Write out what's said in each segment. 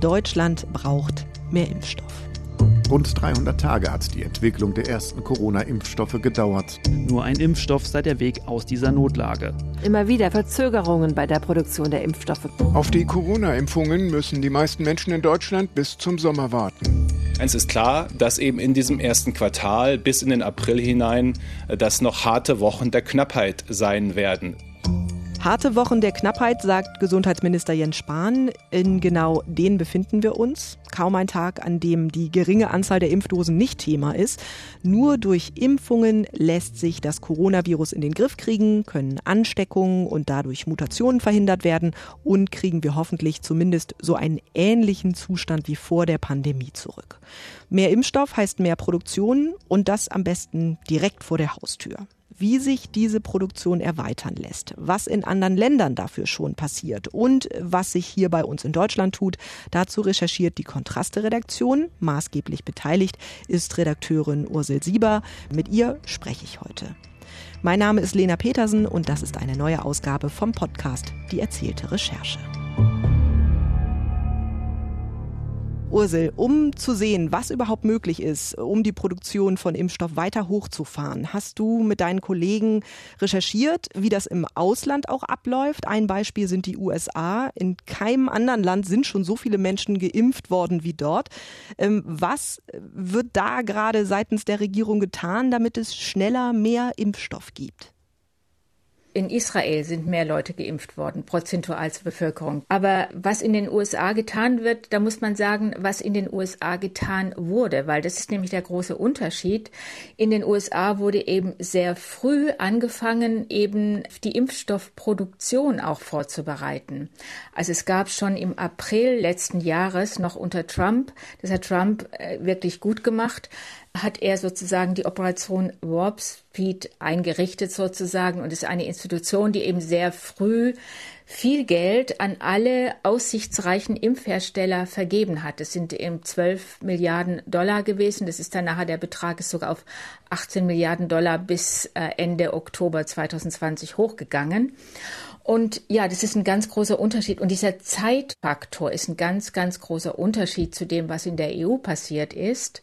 Deutschland braucht mehr Impfstoff. Rund 300 Tage hat die Entwicklung der ersten Corona-Impfstoffe gedauert. Nur ein Impfstoff sei der Weg aus dieser Notlage. Immer wieder Verzögerungen bei der Produktion der Impfstoffe. Auf die Corona-Impfungen müssen die meisten Menschen in Deutschland bis zum Sommer warten. Eins ist klar, dass eben in diesem ersten Quartal bis in den April hinein äh, das noch harte Wochen der Knappheit sein werden. Harte Wochen der Knappheit, sagt Gesundheitsminister Jens Spahn. In genau denen befinden wir uns. Kaum ein Tag, an dem die geringe Anzahl der Impfdosen nicht Thema ist. Nur durch Impfungen lässt sich das Coronavirus in den Griff kriegen, können Ansteckungen und dadurch Mutationen verhindert werden und kriegen wir hoffentlich zumindest so einen ähnlichen Zustand wie vor der Pandemie zurück. Mehr Impfstoff heißt mehr Produktion und das am besten direkt vor der Haustür wie sich diese Produktion erweitern lässt, was in anderen Ländern dafür schon passiert und was sich hier bei uns in Deutschland tut. Dazu recherchiert die Kontraste-Redaktion. Maßgeblich beteiligt ist Redakteurin Ursel Sieber. Mit ihr spreche ich heute. Mein Name ist Lena Petersen und das ist eine neue Ausgabe vom Podcast Die erzählte Recherche. Ursel, um zu sehen, was überhaupt möglich ist, um die Produktion von Impfstoff weiter hochzufahren, hast du mit deinen Kollegen recherchiert, wie das im Ausland auch abläuft. Ein Beispiel sind die USA. In keinem anderen Land sind schon so viele Menschen geimpft worden wie dort. Ähm, was wird da gerade seitens der Regierung getan, damit es schneller mehr Impfstoff gibt? In Israel sind mehr Leute geimpft worden, prozentual zur Bevölkerung. Aber was in den USA getan wird, da muss man sagen, was in den USA getan wurde, weil das ist nämlich der große Unterschied. In den USA wurde eben sehr früh angefangen, eben die Impfstoffproduktion auch vorzubereiten. Also es gab schon im April letzten Jahres noch unter Trump, das hat Trump äh, wirklich gut gemacht, hat er sozusagen die Operation Warp Speed eingerichtet sozusagen und ist eine Institution, die eben sehr früh viel Geld an alle aussichtsreichen Impfhersteller vergeben hat. Es sind eben 12 Milliarden Dollar gewesen. Das ist dann nachher der Betrag ist sogar auf 18 Milliarden Dollar bis äh, Ende Oktober 2020 hochgegangen. Und ja, das ist ein ganz großer Unterschied. Und dieser Zeitfaktor ist ein ganz, ganz großer Unterschied zu dem, was in der EU passiert ist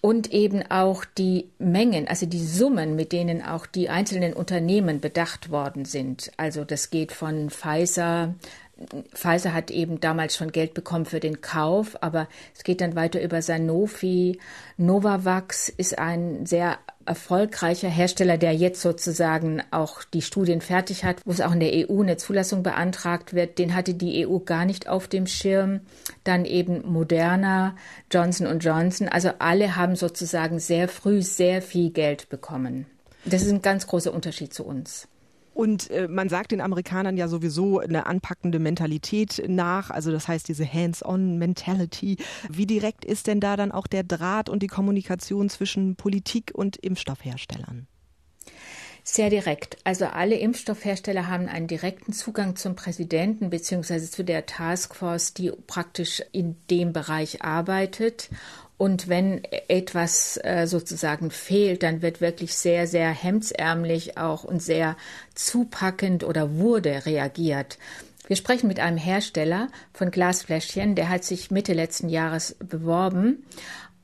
und eben auch die Mengen, also die Summen, mit denen auch die einzelnen Unternehmen bedacht worden sind. Also das geht von Pfizer. Pfizer hat eben damals schon Geld bekommen für den Kauf, aber es geht dann weiter über Sanofi. Novavax ist ein sehr erfolgreicher Hersteller, der jetzt sozusagen auch die Studien fertig hat, wo es auch in der EU eine Zulassung beantragt wird, den hatte die EU gar nicht auf dem Schirm. Dann eben Moderna, Johnson Johnson. Also alle haben sozusagen sehr früh sehr viel Geld bekommen. Das ist ein ganz großer Unterschied zu uns. Und äh, man sagt den Amerikanern ja sowieso eine anpackende Mentalität nach, also das heißt diese Hands-on-Mentality. Wie direkt ist denn da dann auch der Draht und die Kommunikation zwischen Politik und Impfstoffherstellern? Sehr direkt. Also alle Impfstoffhersteller haben einen direkten Zugang zum Präsidenten beziehungsweise zu der Taskforce, die praktisch in dem Bereich arbeitet. Und wenn etwas äh, sozusagen fehlt, dann wird wirklich sehr, sehr hemdsärmlich auch und sehr zupackend oder wurde reagiert. Wir sprechen mit einem Hersteller von Glasfläschchen, der hat sich Mitte letzten Jahres beworben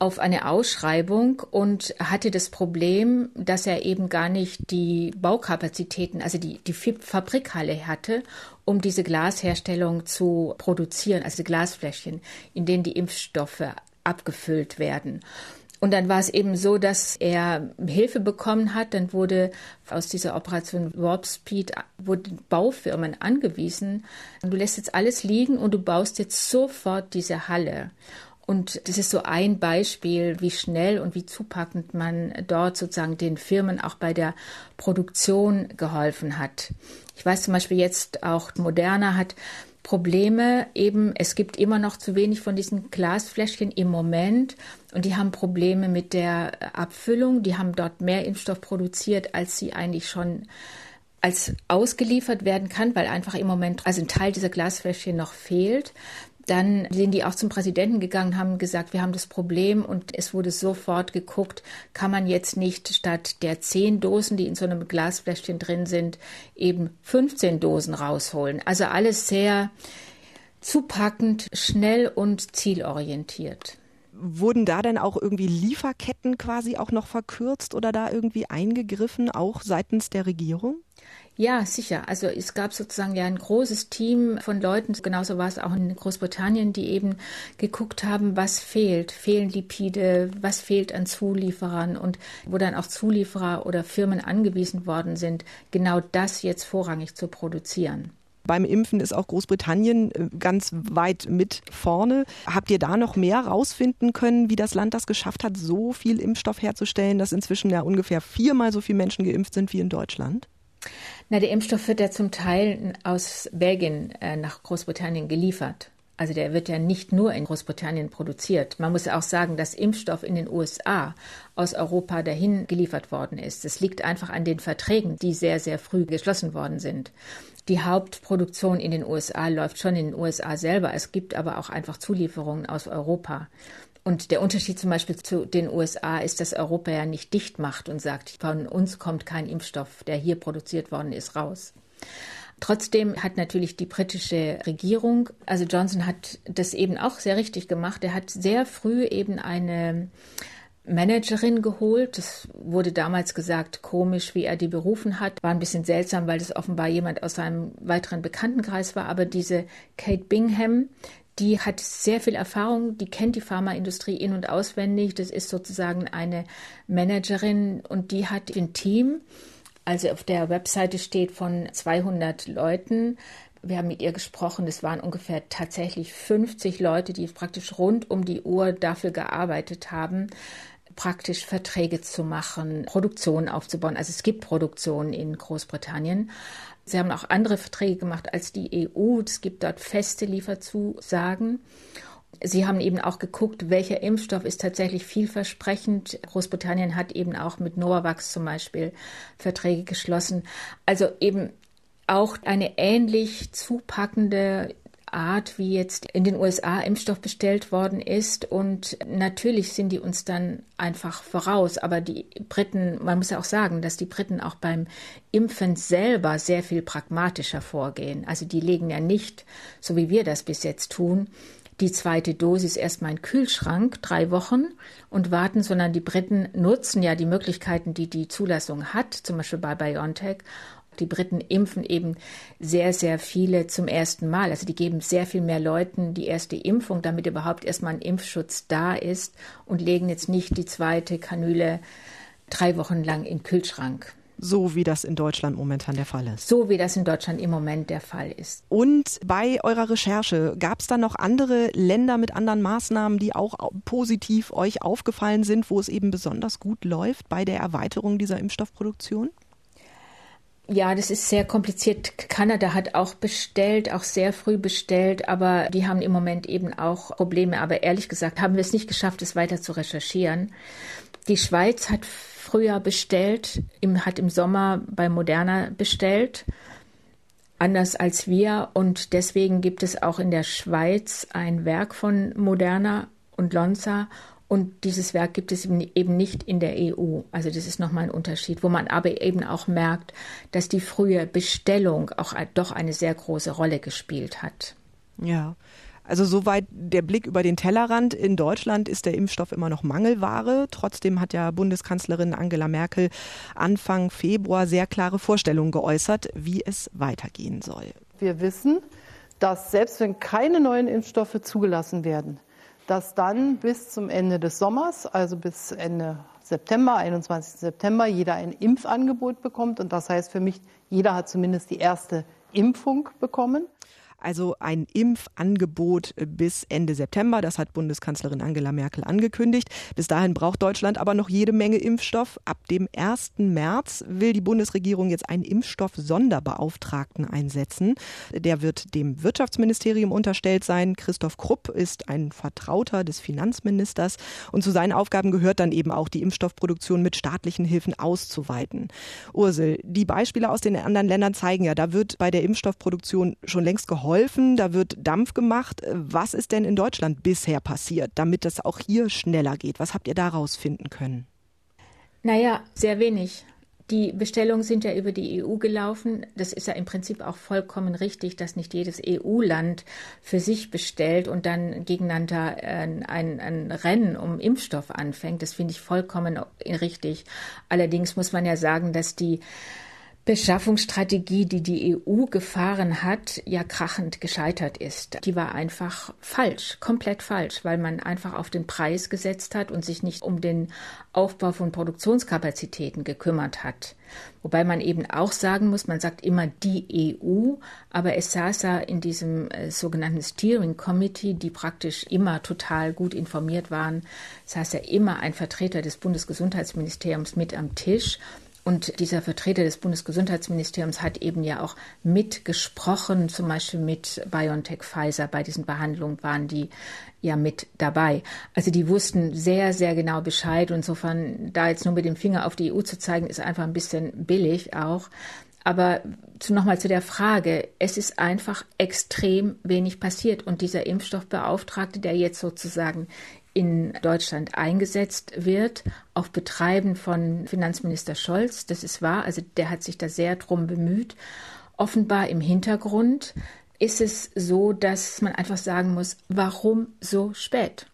auf eine Ausschreibung und hatte das Problem, dass er eben gar nicht die Baukapazitäten, also die, die Fabrikhalle hatte, um diese Glasherstellung zu produzieren, also Glasfläschchen, in denen die Impfstoffe abgefüllt werden. Und dann war es eben so, dass er Hilfe bekommen hat. Dann wurde aus dieser Operation Warp Speed wurden Baufirmen angewiesen. Du lässt jetzt alles liegen und du baust jetzt sofort diese Halle. Und das ist so ein Beispiel, wie schnell und wie zupackend man dort sozusagen den Firmen auch bei der Produktion geholfen hat. Ich weiß zum Beispiel jetzt auch Moderna hat Probleme eben, es gibt immer noch zu wenig von diesen Glasfläschchen im Moment und die haben Probleme mit der Abfüllung. Die haben dort mehr Impfstoff produziert, als sie eigentlich schon als ausgeliefert werden kann, weil einfach im Moment also ein Teil dieser Glasfläschchen noch fehlt. Dann sind die auch zum Präsidenten gegangen, haben gesagt, wir haben das Problem und es wurde sofort geguckt, kann man jetzt nicht statt der zehn Dosen, die in so einem Glasfläschchen drin sind, eben 15 Dosen rausholen. Also alles sehr zupackend, schnell und zielorientiert. Wurden da denn auch irgendwie Lieferketten quasi auch noch verkürzt oder da irgendwie eingegriffen, auch seitens der Regierung? Ja, sicher. Also es gab sozusagen ja ein großes Team von Leuten, genauso war es auch in Großbritannien, die eben geguckt haben, was fehlt. Fehlen Lipide, was fehlt an Zulieferern und wo dann auch Zulieferer oder Firmen angewiesen worden sind, genau das jetzt vorrangig zu produzieren. Beim Impfen ist auch Großbritannien äh, ganz weit mit vorne. Habt ihr da noch mehr rausfinden können, wie das Land das geschafft hat, so viel Impfstoff herzustellen, dass inzwischen ja ungefähr viermal so viele Menschen geimpft sind wie in Deutschland? Na, der Impfstoff wird ja zum Teil aus Belgien äh, nach Großbritannien geliefert. Also der wird ja nicht nur in Großbritannien produziert. Man muss ja auch sagen, dass Impfstoff in den USA aus Europa dahin geliefert worden ist. Das liegt einfach an den Verträgen, die sehr, sehr früh geschlossen worden sind. Die Hauptproduktion in den USA läuft schon in den USA selber. Es gibt aber auch einfach Zulieferungen aus Europa. Und der Unterschied zum Beispiel zu den USA ist, dass Europa ja nicht dicht macht und sagt, von uns kommt kein Impfstoff, der hier produziert worden ist, raus. Trotzdem hat natürlich die britische Regierung, also Johnson hat das eben auch sehr richtig gemacht. Er hat sehr früh eben eine Managerin geholt. Das wurde damals gesagt, komisch, wie er die berufen hat. War ein bisschen seltsam, weil das offenbar jemand aus seinem weiteren Bekanntenkreis war. Aber diese Kate Bingham, die hat sehr viel Erfahrung, die kennt die Pharmaindustrie in- und auswendig. Das ist sozusagen eine Managerin und die hat ein Team. Also auf der Webseite steht von 200 Leuten. Wir haben mit ihr gesprochen. Es waren ungefähr tatsächlich 50 Leute, die praktisch rund um die Uhr dafür gearbeitet haben, praktisch Verträge zu machen, Produktionen aufzubauen. Also es gibt Produktionen in Großbritannien. Sie haben auch andere Verträge gemacht als die EU. Es gibt dort feste Lieferzusagen. Sie haben eben auch geguckt, welcher Impfstoff ist tatsächlich vielversprechend. Großbritannien hat eben auch mit Novavax zum Beispiel Verträge geschlossen. Also eben auch eine ähnlich zupackende Art, wie jetzt in den USA Impfstoff bestellt worden ist. Und natürlich sind die uns dann einfach voraus. Aber die Briten, man muss ja auch sagen, dass die Briten auch beim Impfen selber sehr viel pragmatischer vorgehen. Also die legen ja nicht, so wie wir das bis jetzt tun, die zweite Dosis erstmal in den Kühlschrank, drei Wochen und warten, sondern die Briten nutzen ja die Möglichkeiten, die die Zulassung hat, zum Beispiel bei BioNTech die Briten impfen eben sehr, sehr viele zum ersten Mal. Also die geben sehr viel mehr Leuten die erste Impfung, damit überhaupt erstmal ein Impfschutz da ist und legen jetzt nicht die zweite Kanüle drei Wochen lang in den Kühlschrank. So wie das in Deutschland momentan der Fall ist. So wie das in Deutschland im Moment der Fall ist. Und bei eurer Recherche gab es da noch andere Länder mit anderen Maßnahmen, die auch positiv euch aufgefallen sind, wo es eben besonders gut läuft bei der Erweiterung dieser Impfstoffproduktion? Ja, das ist sehr kompliziert. Kanada hat auch bestellt, auch sehr früh bestellt, aber die haben im Moment eben auch Probleme. Aber ehrlich gesagt haben wir es nicht geschafft, es weiter zu recherchieren. Die Schweiz hat früher bestellt, hat im Sommer bei Moderna bestellt, anders als wir. Und deswegen gibt es auch in der Schweiz ein Werk von Moderna und Lonza und dieses Werk gibt es eben nicht in der EU. Also das ist nochmal ein Unterschied, wo man aber eben auch merkt, dass die frühe Bestellung auch doch eine sehr große Rolle gespielt hat. Ja. Also soweit der Blick über den Tellerrand. In Deutschland ist der Impfstoff immer noch Mangelware. Trotzdem hat ja Bundeskanzlerin Angela Merkel Anfang Februar sehr klare Vorstellungen geäußert, wie es weitergehen soll. Wir wissen, dass selbst wenn keine neuen Impfstoffe zugelassen werden, dass dann bis zum Ende des Sommers, also bis Ende September, 21. September, jeder ein Impfangebot bekommt. Und das heißt für mich, jeder hat zumindest die erste Impfung bekommen also ein Impfangebot bis Ende September. Das hat Bundeskanzlerin Angela Merkel angekündigt. Bis dahin braucht Deutschland aber noch jede Menge Impfstoff. Ab dem 1. März will die Bundesregierung jetzt einen Impfstoff-Sonderbeauftragten einsetzen. Der wird dem Wirtschaftsministerium unterstellt sein. Christoph Krupp ist ein Vertrauter des Finanzministers und zu seinen Aufgaben gehört dann eben auch die Impfstoffproduktion mit staatlichen Hilfen auszuweiten. Ursel, die Beispiele aus den anderen Ländern zeigen ja, da wird bei der Impfstoffproduktion schon längst geholfen geholfen, da wird Dampf gemacht. Was ist denn in Deutschland bisher passiert, damit das auch hier schneller geht? Was habt ihr daraus finden können? Naja, sehr wenig. Die Bestellungen sind ja über die EU gelaufen. Das ist ja im Prinzip auch vollkommen richtig, dass nicht jedes EU-Land für sich bestellt und dann gegeneinander ein, ein, ein Rennen um Impfstoff anfängt. Das finde ich vollkommen richtig. Allerdings muss man ja sagen, dass die Beschaffungsstrategie, die die EU gefahren hat, ja krachend gescheitert ist. Die war einfach falsch, komplett falsch, weil man einfach auf den Preis gesetzt hat und sich nicht um den Aufbau von Produktionskapazitäten gekümmert hat. Wobei man eben auch sagen muss, man sagt immer die EU, aber es saß ja in diesem äh, sogenannten Steering Committee, die praktisch immer total gut informiert waren, saß ja immer ein Vertreter des Bundesgesundheitsministeriums mit am Tisch und dieser Vertreter des Bundesgesundheitsministeriums hat eben ja auch mitgesprochen, zum Beispiel mit BioNTech Pfizer. Bei diesen Behandlungen waren die ja mit dabei. Also die wussten sehr, sehr genau Bescheid. Insofern, da jetzt nur mit dem Finger auf die EU zu zeigen, ist einfach ein bisschen billig auch. Aber zu, nochmal zu der Frage. Es ist einfach extrem wenig passiert. Und dieser Impfstoffbeauftragte, der jetzt sozusagen in Deutschland eingesetzt wird, auf Betreiben von Finanzminister Scholz. Das ist wahr, also der hat sich da sehr drum bemüht. Offenbar im Hintergrund ist es so, dass man einfach sagen muss, warum so spät?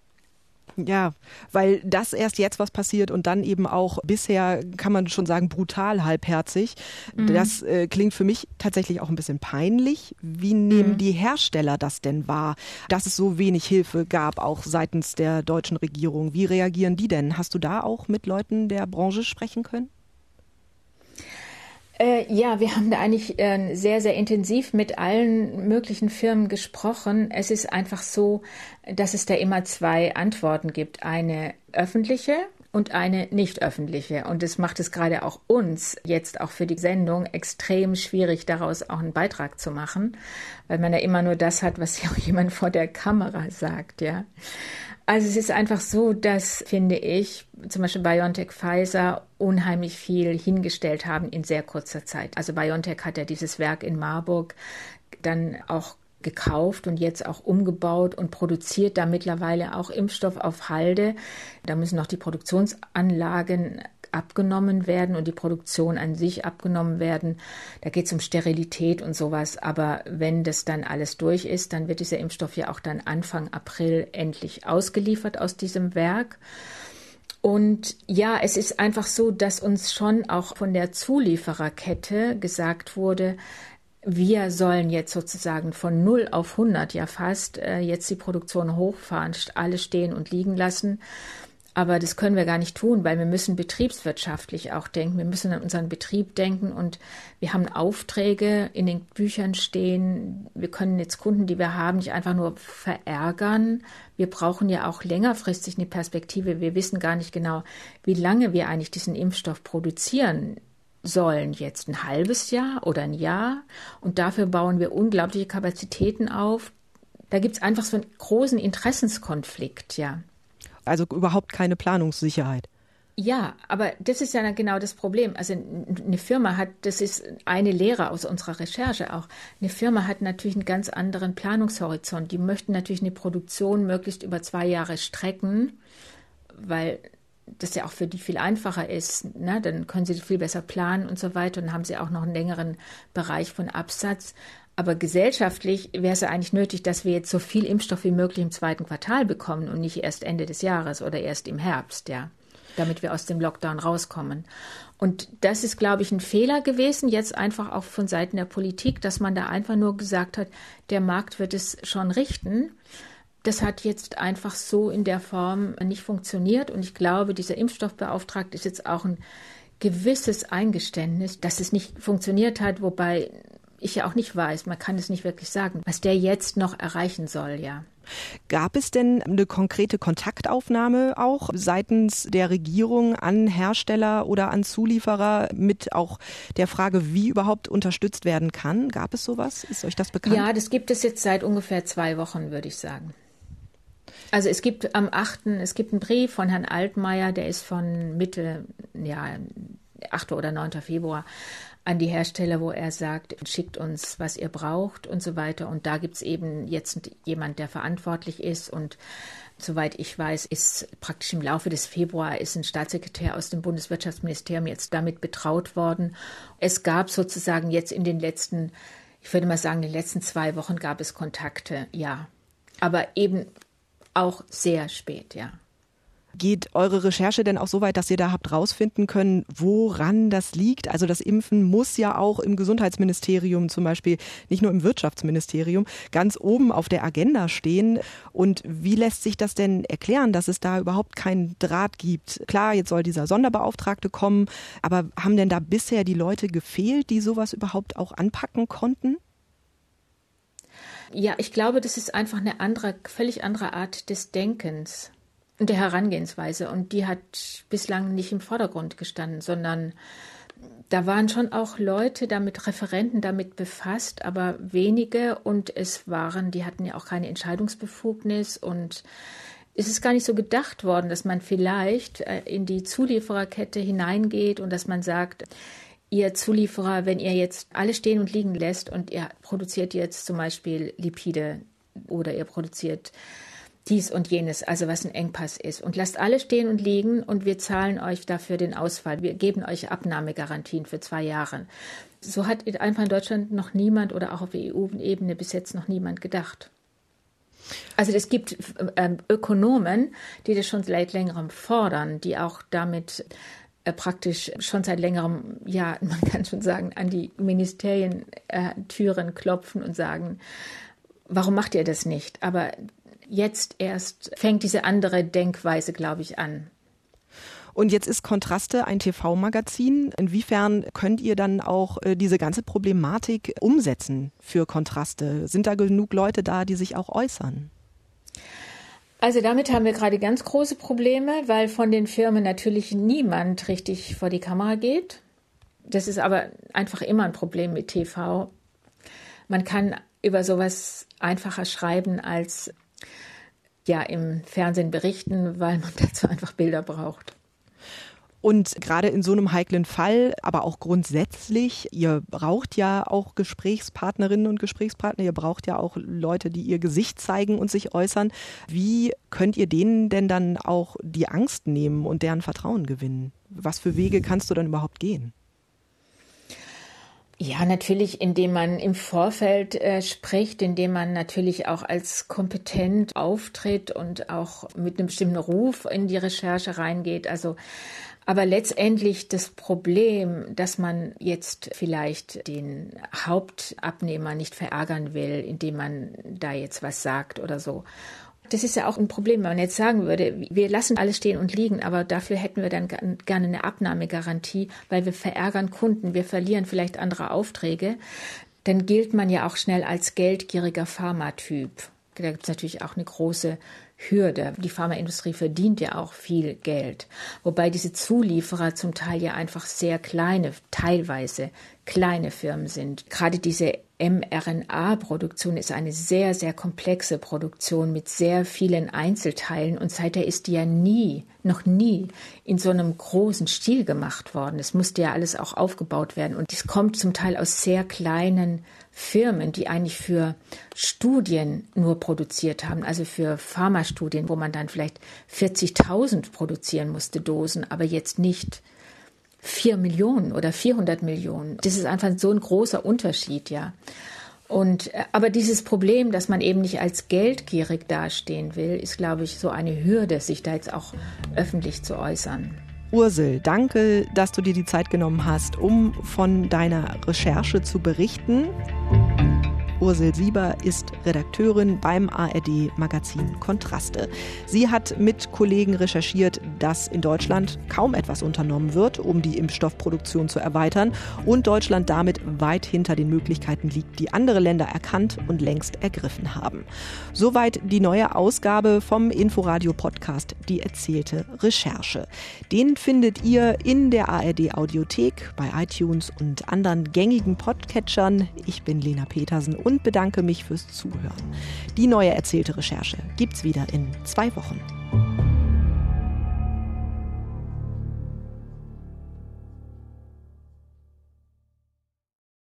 Ja, weil das erst jetzt was passiert und dann eben auch bisher, kann man schon sagen, brutal halbherzig. Mhm. Das äh, klingt für mich tatsächlich auch ein bisschen peinlich. Wie nehmen mhm. die Hersteller das denn wahr, dass es so wenig Hilfe gab, auch seitens der deutschen Regierung? Wie reagieren die denn? Hast du da auch mit Leuten der Branche sprechen können? Äh, ja, wir haben da eigentlich äh, sehr, sehr intensiv mit allen möglichen Firmen gesprochen. Es ist einfach so, dass es da immer zwei Antworten gibt. Eine öffentliche und eine nicht öffentliche. Und das macht es gerade auch uns jetzt auch für die Sendung extrem schwierig, daraus auch einen Beitrag zu machen, weil man ja immer nur das hat, was ja auch jemand vor der Kamera sagt, ja. Also es ist einfach so, dass, finde ich, zum Beispiel BioNTech Pfizer unheimlich viel hingestellt haben in sehr kurzer Zeit. Also BioNTech hat ja dieses Werk in Marburg dann auch gekauft und jetzt auch umgebaut und produziert da mittlerweile auch Impfstoff auf Halde. Da müssen noch die Produktionsanlagen abgenommen werden und die Produktion an sich abgenommen werden. Da geht es um Sterilität und sowas. Aber wenn das dann alles durch ist, dann wird dieser Impfstoff ja auch dann Anfang April endlich ausgeliefert aus diesem Werk. Und ja, es ist einfach so, dass uns schon auch von der Zuliefererkette gesagt wurde, wir sollen jetzt sozusagen von 0 auf 100 ja fast äh, jetzt die Produktion hochfahren, alles stehen und liegen lassen. Aber das können wir gar nicht tun, weil wir müssen betriebswirtschaftlich auch denken. Wir müssen an unseren Betrieb denken und wir haben Aufträge in den Büchern stehen. Wir können jetzt Kunden, die wir haben, nicht einfach nur verärgern. Wir brauchen ja auch längerfristig eine Perspektive. Wir wissen gar nicht genau, wie lange wir eigentlich diesen Impfstoff produzieren sollen. Jetzt ein halbes Jahr oder ein Jahr. Und dafür bauen wir unglaubliche Kapazitäten auf. Da gibt es einfach so einen großen Interessenskonflikt, ja also überhaupt keine Planungssicherheit. Ja, aber das ist ja genau das Problem. Also eine Firma hat, das ist eine Lehre aus unserer Recherche auch, eine Firma hat natürlich einen ganz anderen Planungshorizont. Die möchten natürlich eine Produktion möglichst über zwei Jahre strecken, weil das ja auch für die viel einfacher ist. Ne? Dann können sie viel besser planen und so weiter und haben sie auch noch einen längeren Bereich von Absatz. Aber gesellschaftlich wäre es ja eigentlich nötig, dass wir jetzt so viel Impfstoff wie möglich im zweiten Quartal bekommen und nicht erst Ende des Jahres oder erst im Herbst, ja, damit wir aus dem Lockdown rauskommen. Und das ist, glaube ich, ein Fehler gewesen, jetzt einfach auch von Seiten der Politik, dass man da einfach nur gesagt hat, der Markt wird es schon richten. Das hat jetzt einfach so in der Form nicht funktioniert. Und ich glaube, dieser Impfstoffbeauftragte ist jetzt auch ein gewisses Eingeständnis, dass es nicht funktioniert hat, wobei ich ja auch nicht weiß, man kann es nicht wirklich sagen, was der jetzt noch erreichen soll, ja. Gab es denn eine konkrete Kontaktaufnahme auch seitens der Regierung an Hersteller oder an Zulieferer mit auch der Frage, wie überhaupt unterstützt werden kann? Gab es sowas? Ist euch das bekannt? Ja, das gibt es jetzt seit ungefähr zwei Wochen, würde ich sagen. Also es gibt am 8. es gibt einen Brief von Herrn Altmaier, der ist von Mitte, ja, 8. oder 9. Februar an die Hersteller, wo er sagt, schickt uns, was ihr braucht und so weiter. Und da gibt es eben jetzt jemand, der verantwortlich ist und Soweit ich weiß, ist praktisch im Laufe des Februar ist ein Staatssekretär aus dem Bundeswirtschaftsministerium jetzt damit betraut worden. Es gab sozusagen jetzt in den letzten, ich würde mal sagen, in den letzten zwei Wochen gab es Kontakte, ja. Aber eben auch sehr spät, ja. Geht eure Recherche denn auch so weit, dass ihr da habt rausfinden können, woran das liegt? Also das Impfen muss ja auch im Gesundheitsministerium zum Beispiel, nicht nur im Wirtschaftsministerium, ganz oben auf der Agenda stehen. Und wie lässt sich das denn erklären, dass es da überhaupt keinen Draht gibt? Klar, jetzt soll dieser Sonderbeauftragte kommen, aber haben denn da bisher die Leute gefehlt, die sowas überhaupt auch anpacken konnten? Ja, ich glaube, das ist einfach eine andere, völlig andere Art des Denkens der Herangehensweise. Und die hat bislang nicht im Vordergrund gestanden, sondern da waren schon auch Leute damit, Referenten damit befasst, aber wenige. Und es waren, die hatten ja auch keine Entscheidungsbefugnis und es ist gar nicht so gedacht worden, dass man vielleicht äh, in die Zuliefererkette hineingeht und dass man sagt, ihr Zulieferer, wenn ihr jetzt alle stehen und liegen lässt und ihr produziert jetzt zum Beispiel Lipide oder ihr produziert dies und jenes, also was ein Engpass ist. Und lasst alle stehen und liegen und wir zahlen euch dafür den Ausfall. Wir geben euch Abnahmegarantien für zwei Jahre. So hat einfach in Deutschland noch niemand oder auch auf EU-Ebene bis jetzt noch niemand gedacht. Also es gibt ähm, Ökonomen, die das schon seit längerem fordern, die auch damit äh, praktisch schon seit längerem, ja, man kann schon sagen, an die Ministerien äh, klopfen und sagen, warum macht ihr das nicht? Aber jetzt erst fängt diese andere Denkweise, glaube ich, an. Und jetzt ist Kontraste ein TV-Magazin. Inwiefern könnt ihr dann auch äh, diese ganze Problematik umsetzen für Kontraste? Sind da genug Leute da, die sich auch äußern? Also damit haben wir gerade ganz große Probleme, weil von den Firmen natürlich niemand richtig vor die Kamera geht. Das ist aber einfach immer ein Problem mit TV. Man kann über sowas einfacher schreiben als ja im Fernsehen berichten, weil man dazu einfach Bilder braucht. Und gerade in so einem heiklen Fall, aber auch grundsätzlich, ihr braucht ja auch Gesprächspartnerinnen und Gesprächspartner, ihr braucht ja auch Leute, die ihr Gesicht zeigen und sich äußern. Wie könnt ihr denen denn dann auch die Angst nehmen und deren Vertrauen gewinnen? Was für Wege kannst du dann überhaupt gehen? Ja, natürlich, indem man im Vorfeld äh, spricht, indem man natürlich auch als kompetent auftritt und auch mit einem bestimmten Ruf in die Recherche reingeht. Also, aber letztendlich das Problem, dass man jetzt vielleicht den Hauptabnehmer nicht verärgern will, indem man da jetzt was sagt oder so. Das ist ja auch ein Problem, wenn man jetzt sagen würde, wir lassen alles stehen und liegen, aber dafür hätten wir dann gerne eine Abnahmegarantie, weil wir verärgern Kunden, wir verlieren vielleicht andere Aufträge. Dann gilt man ja auch schnell als geldgieriger Pharmatyp. Da gibt es natürlich auch eine große Hürde. Die Pharmaindustrie verdient ja auch viel Geld. Wobei diese Zulieferer zum Teil ja einfach sehr kleine, teilweise kleine Firmen sind. Gerade diese mRNA-Produktion ist eine sehr, sehr komplexe Produktion mit sehr vielen Einzelteilen und seither ist die ja nie, noch nie in so einem großen Stil gemacht worden. Es musste ja alles auch aufgebaut werden und es kommt zum Teil aus sehr kleinen Firmen, die eigentlich für Studien nur produziert haben, also für Pharmastudien, wo man dann vielleicht 40.000 produzieren musste Dosen, aber jetzt nicht vier Millionen oder 400 Millionen. Das ist einfach so ein großer Unterschied, ja. Und, äh, aber dieses Problem, dass man eben nicht als geldgierig dastehen will, ist, glaube ich, so eine Hürde, sich da jetzt auch öffentlich zu äußern. Ursel, danke, dass du dir die Zeit genommen hast, um von deiner Recherche zu berichten. Ursel Sieber ist Redakteurin beim ARD-Magazin Kontraste. Sie hat mit Kollegen recherchiert, dass in Deutschland kaum etwas unternommen wird, um die Impfstoffproduktion zu erweitern und Deutschland damit weit hinter den Möglichkeiten liegt, die andere Länder erkannt und längst ergriffen haben. Soweit die neue Ausgabe vom Inforadio-Podcast Die erzählte Recherche. Den findet ihr in der ARD-Audiothek, bei iTunes und anderen gängigen Podcatchern. Ich bin Lena Petersen und bedanke mich fürs Zuhören. Die neue erzählte Recherche gibt's wieder in zwei Wochen.